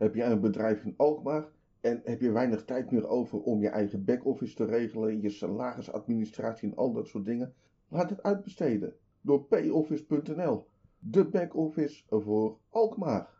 Heb jij een bedrijf in Alkmaar en heb je weinig tijd meer over om je eigen back-office te regelen, je salarisadministratie en al dat soort dingen? Laat het uitbesteden door payoffice.nl, de back-office voor Alkmaar.